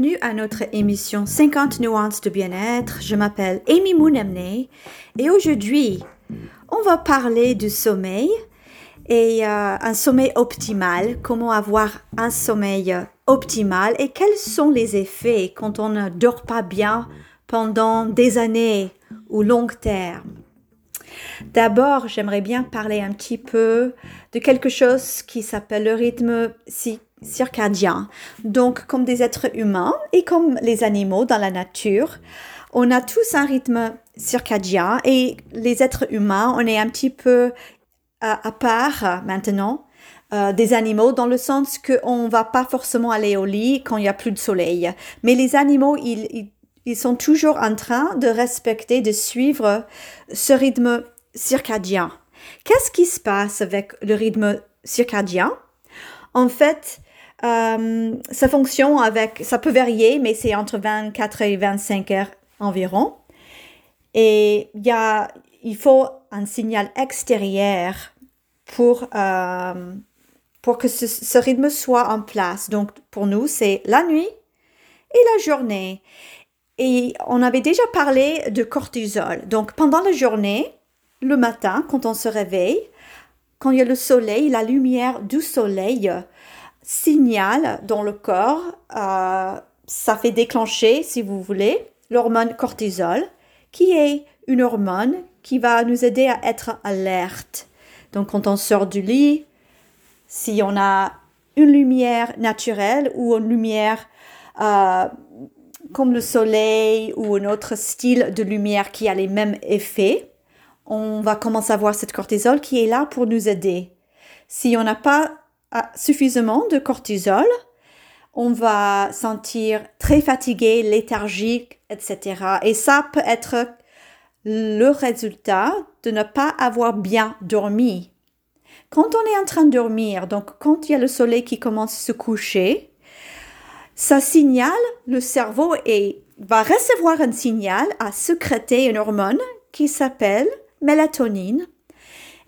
Bienvenue à notre émission 50 nuances de bien-être. Je m'appelle Amy Mounemne et aujourd'hui, on va parler du sommeil et euh, un sommeil optimal, comment avoir un sommeil optimal et quels sont les effets quand on ne dort pas bien pendant des années ou long terme. D'abord, j'aimerais bien parler un petit peu de quelque chose qui s'appelle le rythme circadien. Donc, comme des êtres humains et comme les animaux dans la nature, on a tous un rythme circadien et les êtres humains, on est un petit peu à, part maintenant euh, des animaux dans le sens qu'on ne va pas forcément aller au lit quand il n'y a plus de soleil. Mais les animaux, ils, ils sont toujours en train de respecter, de suivre ce rythme circadien. Qu'est-ce qui se passe avec le rythme circadien? En fait, euh, ça fonctionne avec, ça peut varier, mais c'est entre 24 et 25 heures environ. Et y a, il faut un signal extérieur pour, euh, pour que ce, rythme soit en place. Donc, pour nous, c'est la nuit et la journée. Et on avait déjà parlé de cortisol. Donc, pendant la journée, le matin, quand on se réveille, quand il y a le soleil, la lumière du soleil signale dans le corps, euh, ça fait déclencher, si vous voulez, l'hormone cortisol, qui est une hormone qui va nous aider à être alerte. Donc quand on sort du lit, si on a une lumière naturelle ou une lumière euh, comme le soleil ou un autre style de lumière qui a les mêmes effets, on va commencer à voir cette cortisol qui est là pour nous aider. Si on n'a pas suffisamment de cortisol, on va sentir très fatigué, léthargique, etc. Et ça peut être le résultat de ne pas avoir bien dormi. Quand on est en train de dormir, donc quand il y a le soleil qui commence à se coucher, ça signale le cerveau et va recevoir un signal à sécréter une hormone qui s'appelle mélatonine.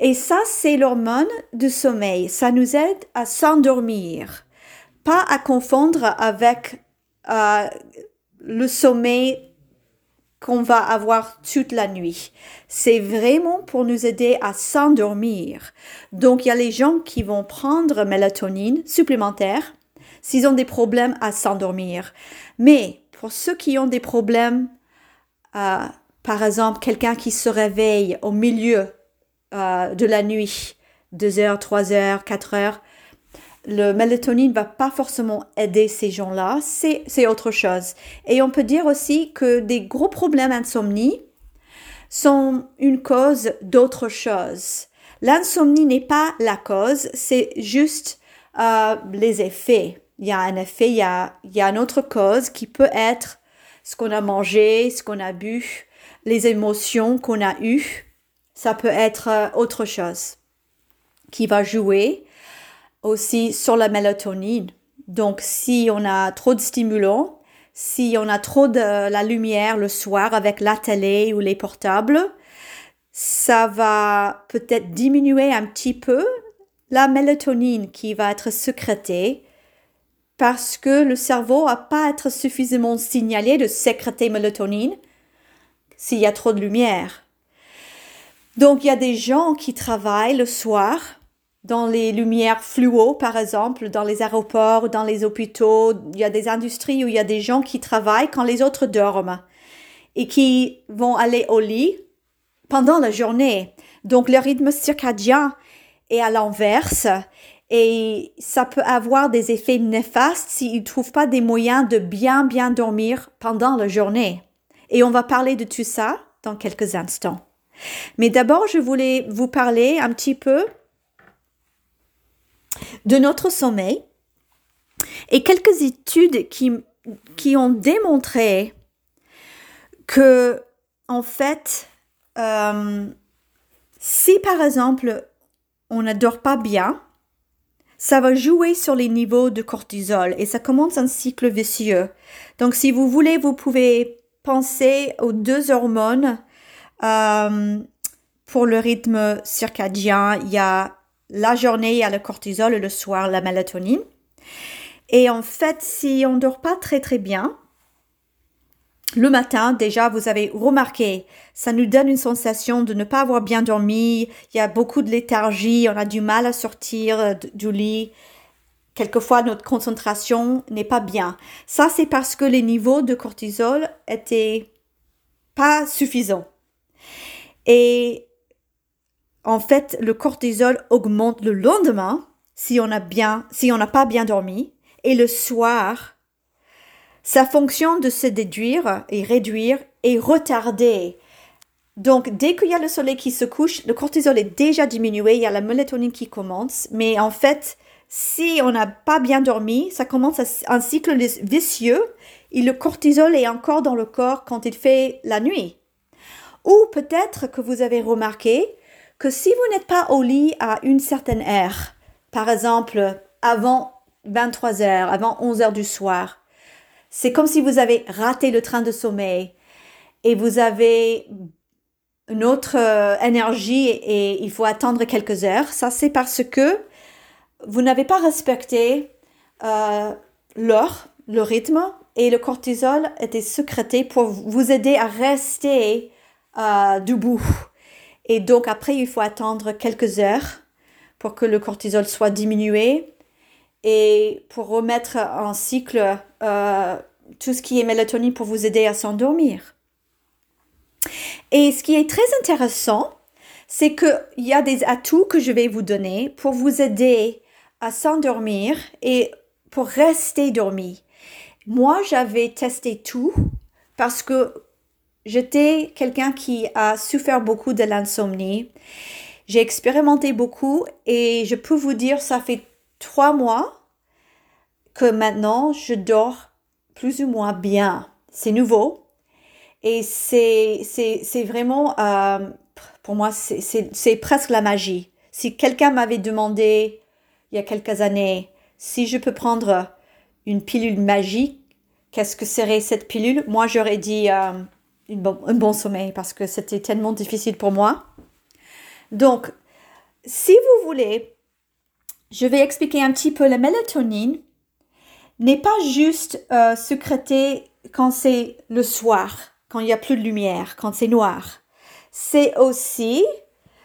Et ça, c'est l'hormone du sommeil. Ça nous aide à s'endormir. Pas à confondre avec euh, le sommeil qu'on va avoir toute la nuit. C'est vraiment pour nous aider à s'endormir. Donc, il y a les gens qui vont prendre mélatonine supplémentaire s'ils ont des problèmes à s'endormir. Mais pour ceux qui ont des problèmes euh, par exemple, quelqu'un qui se réveille au milieu euh, de la nuit, 2 heures, 3 heures, 4 heures, le mélatonine va pas forcément aider ces gens-là, c'est autre chose. Et on peut dire aussi que des gros problèmes d'insomnie sont une cause d'autre chose. L'insomnie n'est pas la cause, c'est juste euh, les effets. Il y a un effet, il y a, il y a une autre cause qui peut être ce qu'on a mangé, ce qu'on a bu, les émotions qu'on a eues, ça peut être euh, autre chose qui va jouer aussi sur la mélatonine. Donc, si on a trop de stimulants, si on a trop de la lumière le soir avec la télé ou les portables, ça va peut-être diminuer un petit peu la mélatonine qui va être sécrétée parce que le cerveau n'a pas être suffisamment signalé de sécréter mélatonine s'il y a trop de lumière. Donc il y a des gens qui travaillent le soir dans les lumières fluo, par exemple, dans les aéroports, dans les hôpitaux. Il y a des industries où il y a des gens qui travaillent quand les autres dorment et qui vont aller au lit pendant la journée. Donc le rythme circadien est à l'inverse et ça peut avoir des effets néfastes s'ils ne trouvent pas des moyens de bien bien dormir pendant la journée. Et on va parler de tout ça dans quelques instants. Mais d'abord, je voulais vous parler un petit peu de notre sommeil et quelques études qui, qui ont démontré que, en fait, euh, si par exemple on ne dort pas bien, ça va jouer sur les niveaux de cortisol et ça commence un cycle vicieux. Donc si vous voulez, vous pouvez penser aux deux hormones euh, pour le rythme circadien. Il y a la journée, il y a le cortisol et le soir, la mélatonine. Et en fait, si on dort pas très très bien, le matin, déjà, vous avez remarqué, ça nous donne une sensation de ne pas avoir bien dormi, il y a beaucoup de léthargie, on a du mal à sortir euh, du lit. Quelquefois, notre concentration n'est pas bien. Ça, c'est parce que les niveaux de cortisol étaient pas suffisants. Et en fait, le cortisol augmente le lendemain si on a bien, si n'a pas bien dormi. Et le soir, sa fonction de se déduire et réduire est retardée. Donc, dès qu'il y a le soleil qui se couche, le cortisol est déjà diminué, il y a la mélatonine qui commence. Mais en fait, si on n'a pas bien dormi, ça commence un cycle vicieux et le cortisol est encore dans le corps quand il fait la nuit. Ou peut-être que vous avez remarqué que si vous n'êtes pas au lit à une certaine heure, par exemple avant 23 heures, avant 11 heures du soir, c'est comme si vous avez raté le train de sommeil et vous avez une autre euh, énergie et il faut attendre quelques heures. Ça, c'est parce que vous n'avez pas respecté euh, l'heure, le rythme et le cortisol était sécrété pour vous aider à rester euh, debout. Et donc après, il faut attendre quelques heures pour que le cortisol soit diminué et pour remettre en cycle euh, tout ce qui est mélatonine pour vous aider à s'endormir. Et ce qui est très intéressant, c'est qu'il y a des atouts que je vais vous donner pour vous aider à s'endormir et pour rester dormi. Moi, j'avais testé tout parce que j'étais quelqu'un qui a souffert beaucoup de l'insomnie. J'ai expérimenté beaucoup et je peux vous dire, ça fait trois mois que maintenant je dors plus ou moins bien. C'est nouveau et c'est, vraiment, euh, pour moi, c'est presque la magie. Si quelqu'un m'avait demandé il y a quelques années si je peux prendre une pilule magique, qu'est-ce que serait cette pilule? Moi, j'aurais dit euh, un bon sommeil parce que c'était tellement difficile pour moi. Donc, si vous voulez, je vais expliquer un petit peu la mélatonine n'est pas juste euh, sécrétée quand c'est le soir, quand il n'y a plus de lumière, quand c'est noir. C'est aussi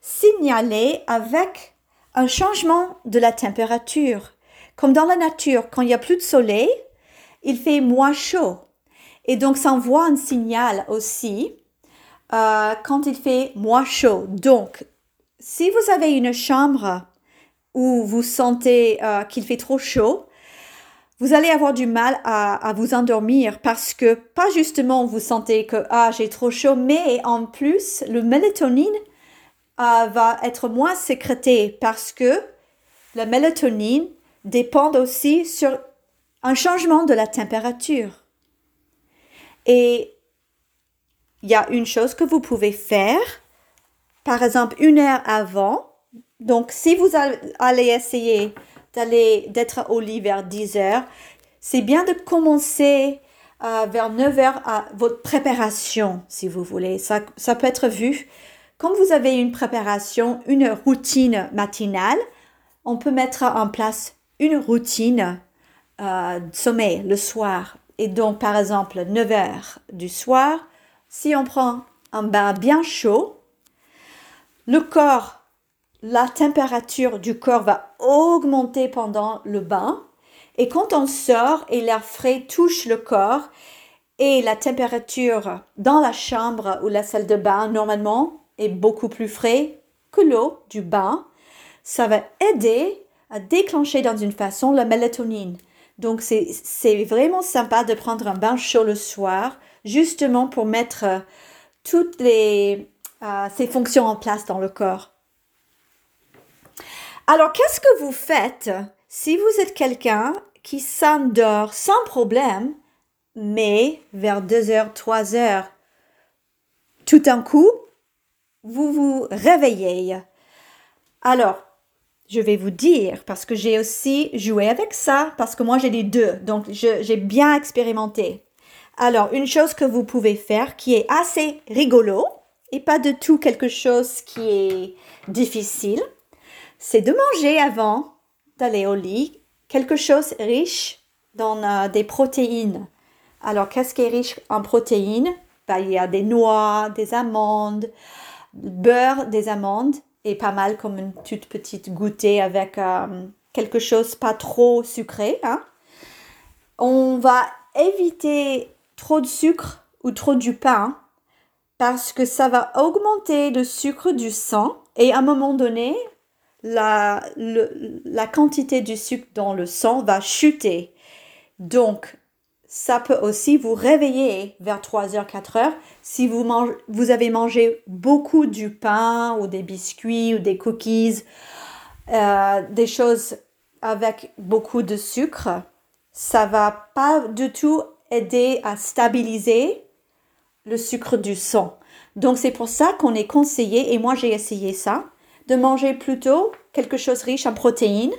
signalé avec un changement de la température. Comme dans la nature, quand il n'y a plus de soleil, il fait moins chaud. Et donc, ça envoie un signal aussi euh, quand il fait moins chaud. Donc, si vous avez une chambre où vous sentez euh, qu'il fait trop chaud, vous allez avoir du mal à, vous endormir parce que pas justement vous sentez que ah j'ai trop chaud, mais en plus le mélatonine euh, va être moins sécrété parce que la mélatonine dépend aussi sur un changement de la température. Et il y a une chose que vous pouvez faire, par exemple une heure avant. Donc, si vous allez essayer d'aller, d'être au lit vers 10 heures, c'est bien de commencer euh, vers 9 heures à votre préparation, si vous voulez. Ça, ça peut être vu. Comme vous avez une préparation, une routine matinale, on peut mettre en place une routine euh, sommeil le soir et donc par exemple 9 heures du soir, si on prend un bain bien chaud, le corps, la température du corps va augmenter pendant le bain et quand on sort et l'air frais touche le corps et la température dans la chambre ou la salle de bain normalement est beaucoup plus frais que l'eau du bain, ça va aider à déclencher dans une façon la mélatonine. Donc, c'est vraiment sympa de prendre un bain chaud le soir, justement pour mettre euh, toutes les, euh, ces fonctions en place dans le corps. Alors, qu'est-ce que vous faites si vous êtes quelqu'un qui s'endort sans problème, mais vers 2 heures, 3 heures, tout d'un coup, vous vous réveillez? Alors, je vais vous dire, parce que j'ai aussi joué avec ça, parce que moi j'ai les deux, donc j'ai bien expérimenté. Alors, une chose que vous pouvez faire qui est assez rigolo, et pas de tout quelque chose qui est difficile, c'est de manger avant d'aller au lit quelque chose riche dans euh, des protéines. Alors, qu'est-ce qui est riche en protéines? Ben, Il y a des noix, des amandes, beurre des amandes pas mal comme une toute petite goûtée avec euh, quelque chose pas trop sucré. Hein. On va éviter trop de sucre ou trop du pain parce que ça va augmenter le sucre du sang et à un moment donné, la, la quantité du sucre dans le sang va chuter. Donc, ça peut aussi vous réveiller vers 3h, 4h si vous, vous avez mangé beaucoup du pain ou des biscuits ou des cookies, euh, des choses avec beaucoup de sucre. Ça va pas du tout aider à stabiliser le sucre du sang. Donc c'est pour ça qu'on est conseillé, et moi j'ai essayé ça, de manger plutôt quelque chose riche en protéines,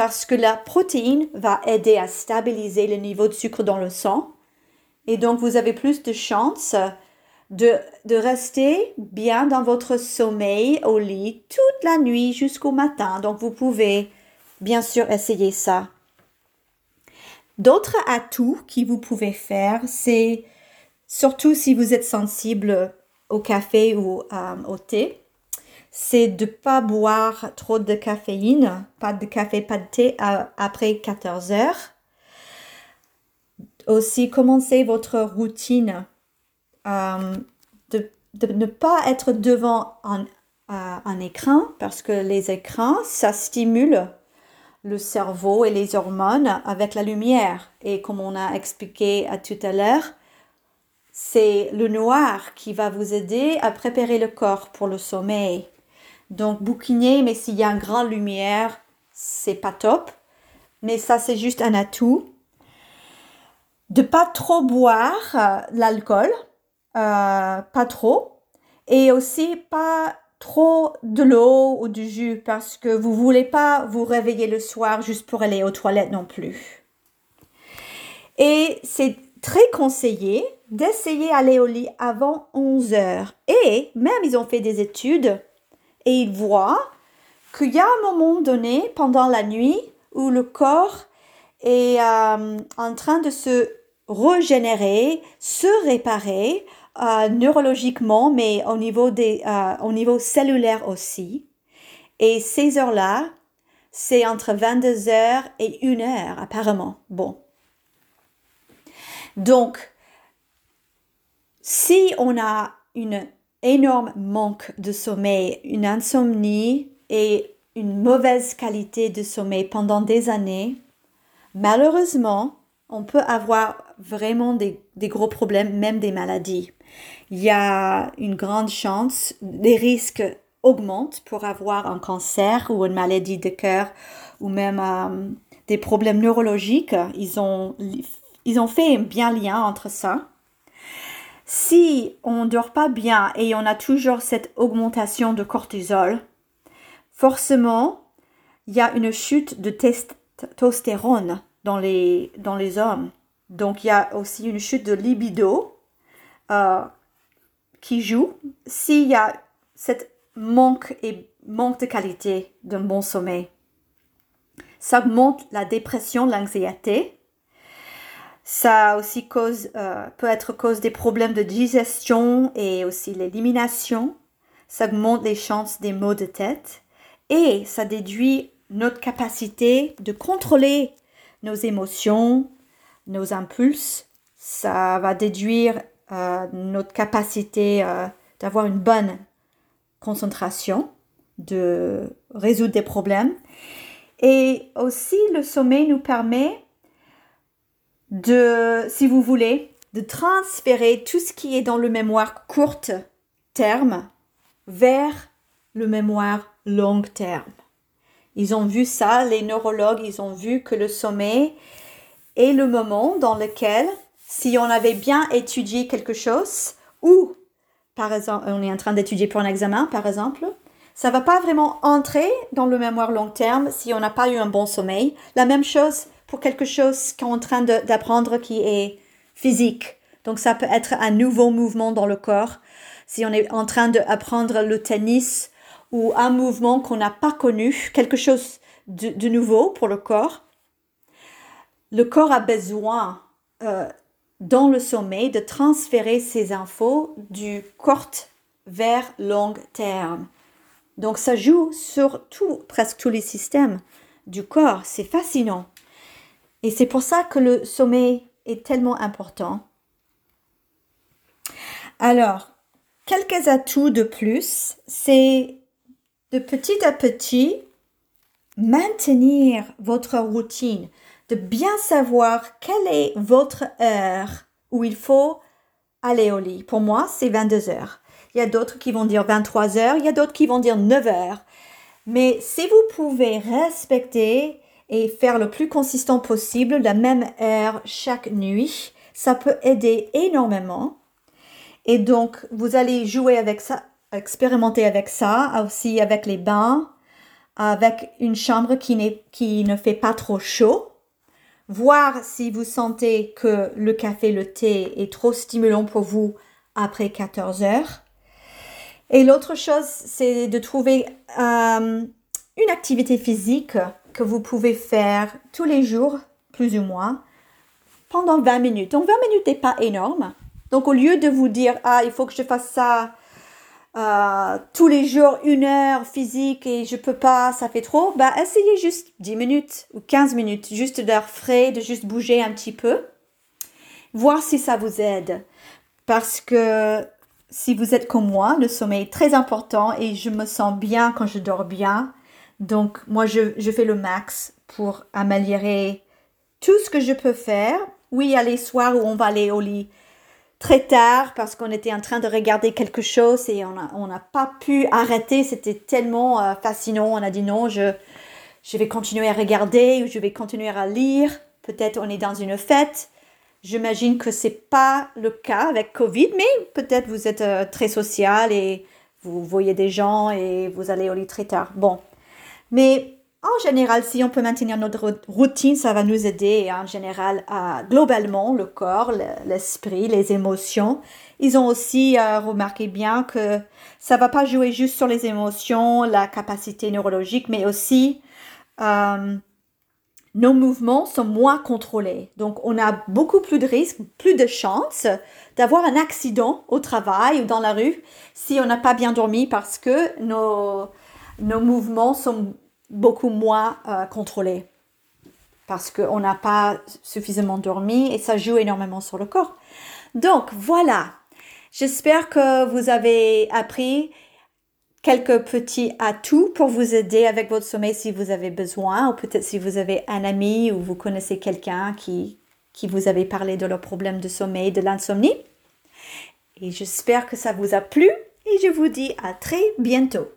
parce que la protéine va aider à stabiliser le niveau de sucre dans le sang. Et donc vous avez plus de chances de, rester bien dans votre sommeil au lit toute la nuit jusqu'au matin. Donc vous pouvez bien sûr essayer ça. D'autres atouts que vous pouvez faire, c'est surtout si vous êtes sensible au café ou euh, au thé, c'est de pas boire trop de caféine, pas de café, pas de thé euh, après 14 heures. Aussi, commencer votre routine euh, de, ne pas être devant un, un écran parce que les écrans, ça stimule le cerveau et les hormones avec la lumière. Et comme on a expliqué à tout à l'heure, c'est le noir qui va vous aider à préparer le corps pour le sommeil. Donc bouquiner, mais s'il y a une grande lumière, c'est pas top. Mais ça, c'est juste un atout. De pas trop boire euh, l'alcool, euh, pas trop. Et aussi pas trop de l'eau ou du jus parce que vous voulez pas vous réveiller le soir juste pour aller aux toilettes non plus. Et c'est très conseillé d'essayer d'aller au lit avant 11 heures. Et même ils ont fait des études et ils voient qu'il y a un moment donné pendant la nuit où le corps est euh, en train de se régénérer, se réparer euh, neurologiquement, mais au niveau, des, euh, au niveau cellulaire aussi. Et ces heures-là, c'est entre 22 heures et 1 heure apparemment. Bon. Donc, si on a une énorme manque de sommeil, une insomnie et une mauvaise qualité de sommeil pendant des années, malheureusement, on peut avoir vraiment des, gros problèmes, même des maladies. Il y a une grande chance, les risques augmentent pour avoir un cancer ou une maladie de cœur ou même euh, des problèmes neurologiques. Ils ont, ils ont fait un bien lien entre ça. Si on ne dort pas bien et on a toujours cette augmentation de cortisol, forcément, il y a une chute de testostérone dans les, dans les hommes. Donc, il y a aussi une chute de libido euh, qui joue s'il y a cette manque et manque de qualité d'un bon sommeil. Ça augmente la dépression, l'anxiété, ça aussi cause, euh, peut être cause des problèmes de digestion et aussi l'élimination. Ça augmente les chances des maux de tête et ça déduit notre capacité de contrôler nos émotions, nos impulses. Ça va déduire euh, notre capacité euh, d'avoir une bonne concentration, de résoudre des problèmes. Et aussi, le sommeil nous permet de, si vous voulez, de transférer tout ce qui est dans le mémoire courte terme vers le mémoire long terme. Ils ont vu ça, les neurologues, ils ont vu que le sommeil est le moment dans lequel, si on avait bien étudié quelque chose, ou par exemple, on est en train d'étudier pour un examen, par exemple, ça va pas vraiment entrer dans le mémoire long terme si on n'a pas eu un bon sommeil. La même chose pour quelque chose qu'on est en train d'apprendre qui est physique. Donc ça peut être un nouveau mouvement dans le corps. Si on est en train d'apprendre le tennis ou un mouvement qu'on n'a pas connu, quelque chose de, nouveau pour le corps. le corps a besoin euh, dans le sommeil de transférer ces infos du court vers long terme. Donc ça joue sur tout, presque tous les systèmes du corps. C'est fascinant. Et c'est pour ça que le sommeil est tellement important. Alors, quelques atouts de plus, c'est de petit à petit maintenir votre routine, de bien savoir quelle est votre heure où il faut aller au lit. Pour moi, c'est 22 heures. Il y a d'autres qui vont dire 23 heures, il y a d'autres qui vont dire 9 heures. Mais si vous pouvez respecter et faire le plus consistant possible la même heure chaque nuit, ça peut aider énormément. Et donc, vous allez jouer avec ça, expérimenter avec ça, aussi avec les bains, avec une chambre qui, qui ne fait pas trop chaud. Voir si vous sentez que le café, le thé est trop stimulant pour vous après 14 heures. Et l'autre chose, c'est de trouver euh, une activité physique que vous pouvez faire tous les jours, plus ou moins, pendant 20 minutes. Donc 20 minutes n'est pas énorme. Donc au lieu de vous dire, ah, il faut que je fasse ça euh, tous les jours, une heure physique et je peux pas, ça fait trop, bah essayez juste 10 minutes ou 15 minutes, juste d'air frais, de juste bouger un petit peu. Voir si ça vous aide. Parce que si vous êtes comme moi, le sommeil est très important et je me sens bien quand je dors bien. Donc, moi, je, je fais le max pour améliorer tout ce que je peux faire. Oui, il y a les soirs où on va aller au lit très tard parce qu'on était en train de regarder quelque chose et on n'a pas pu arrêter. C'était tellement euh, fascinant. On a dit non, je, je vais continuer à regarder ou je vais continuer à lire. Peut-être on est dans une fête. J'imagine que c'est pas le cas avec Covid, mais peut-être vous êtes euh, très social et vous voyez des gens et vous allez au lit très tard. Bon, mais en général, si on peut maintenir notre routine, ça va nous aider en général à globalement le corps, l'esprit, les émotions. Ils ont aussi euh, remarqué bien que ça va pas jouer juste sur les émotions, la capacité neurologique, mais aussi euh, nos mouvements sont moins contrôlés. Donc on a beaucoup plus de risques, plus de chances d'avoir un accident au travail ou dans la rue si on n'a pas bien dormi parce que nos, nos mouvements sont beaucoup moins euh, contrôlés parce qu'on n'a pas suffisamment dormi et ça joue énormément sur le corps. Donc voilà, j'espère que vous avez appris quelques petits atouts pour vous aider avec votre sommeil si vous avez besoin ou peut-être si vous avez un ami ou vous connaissez quelqu'un qui, qui vous avait parlé de leur problème de sommeil, de l'insomnie. Et j'espère que ça vous a plu et je vous dis à très bientôt.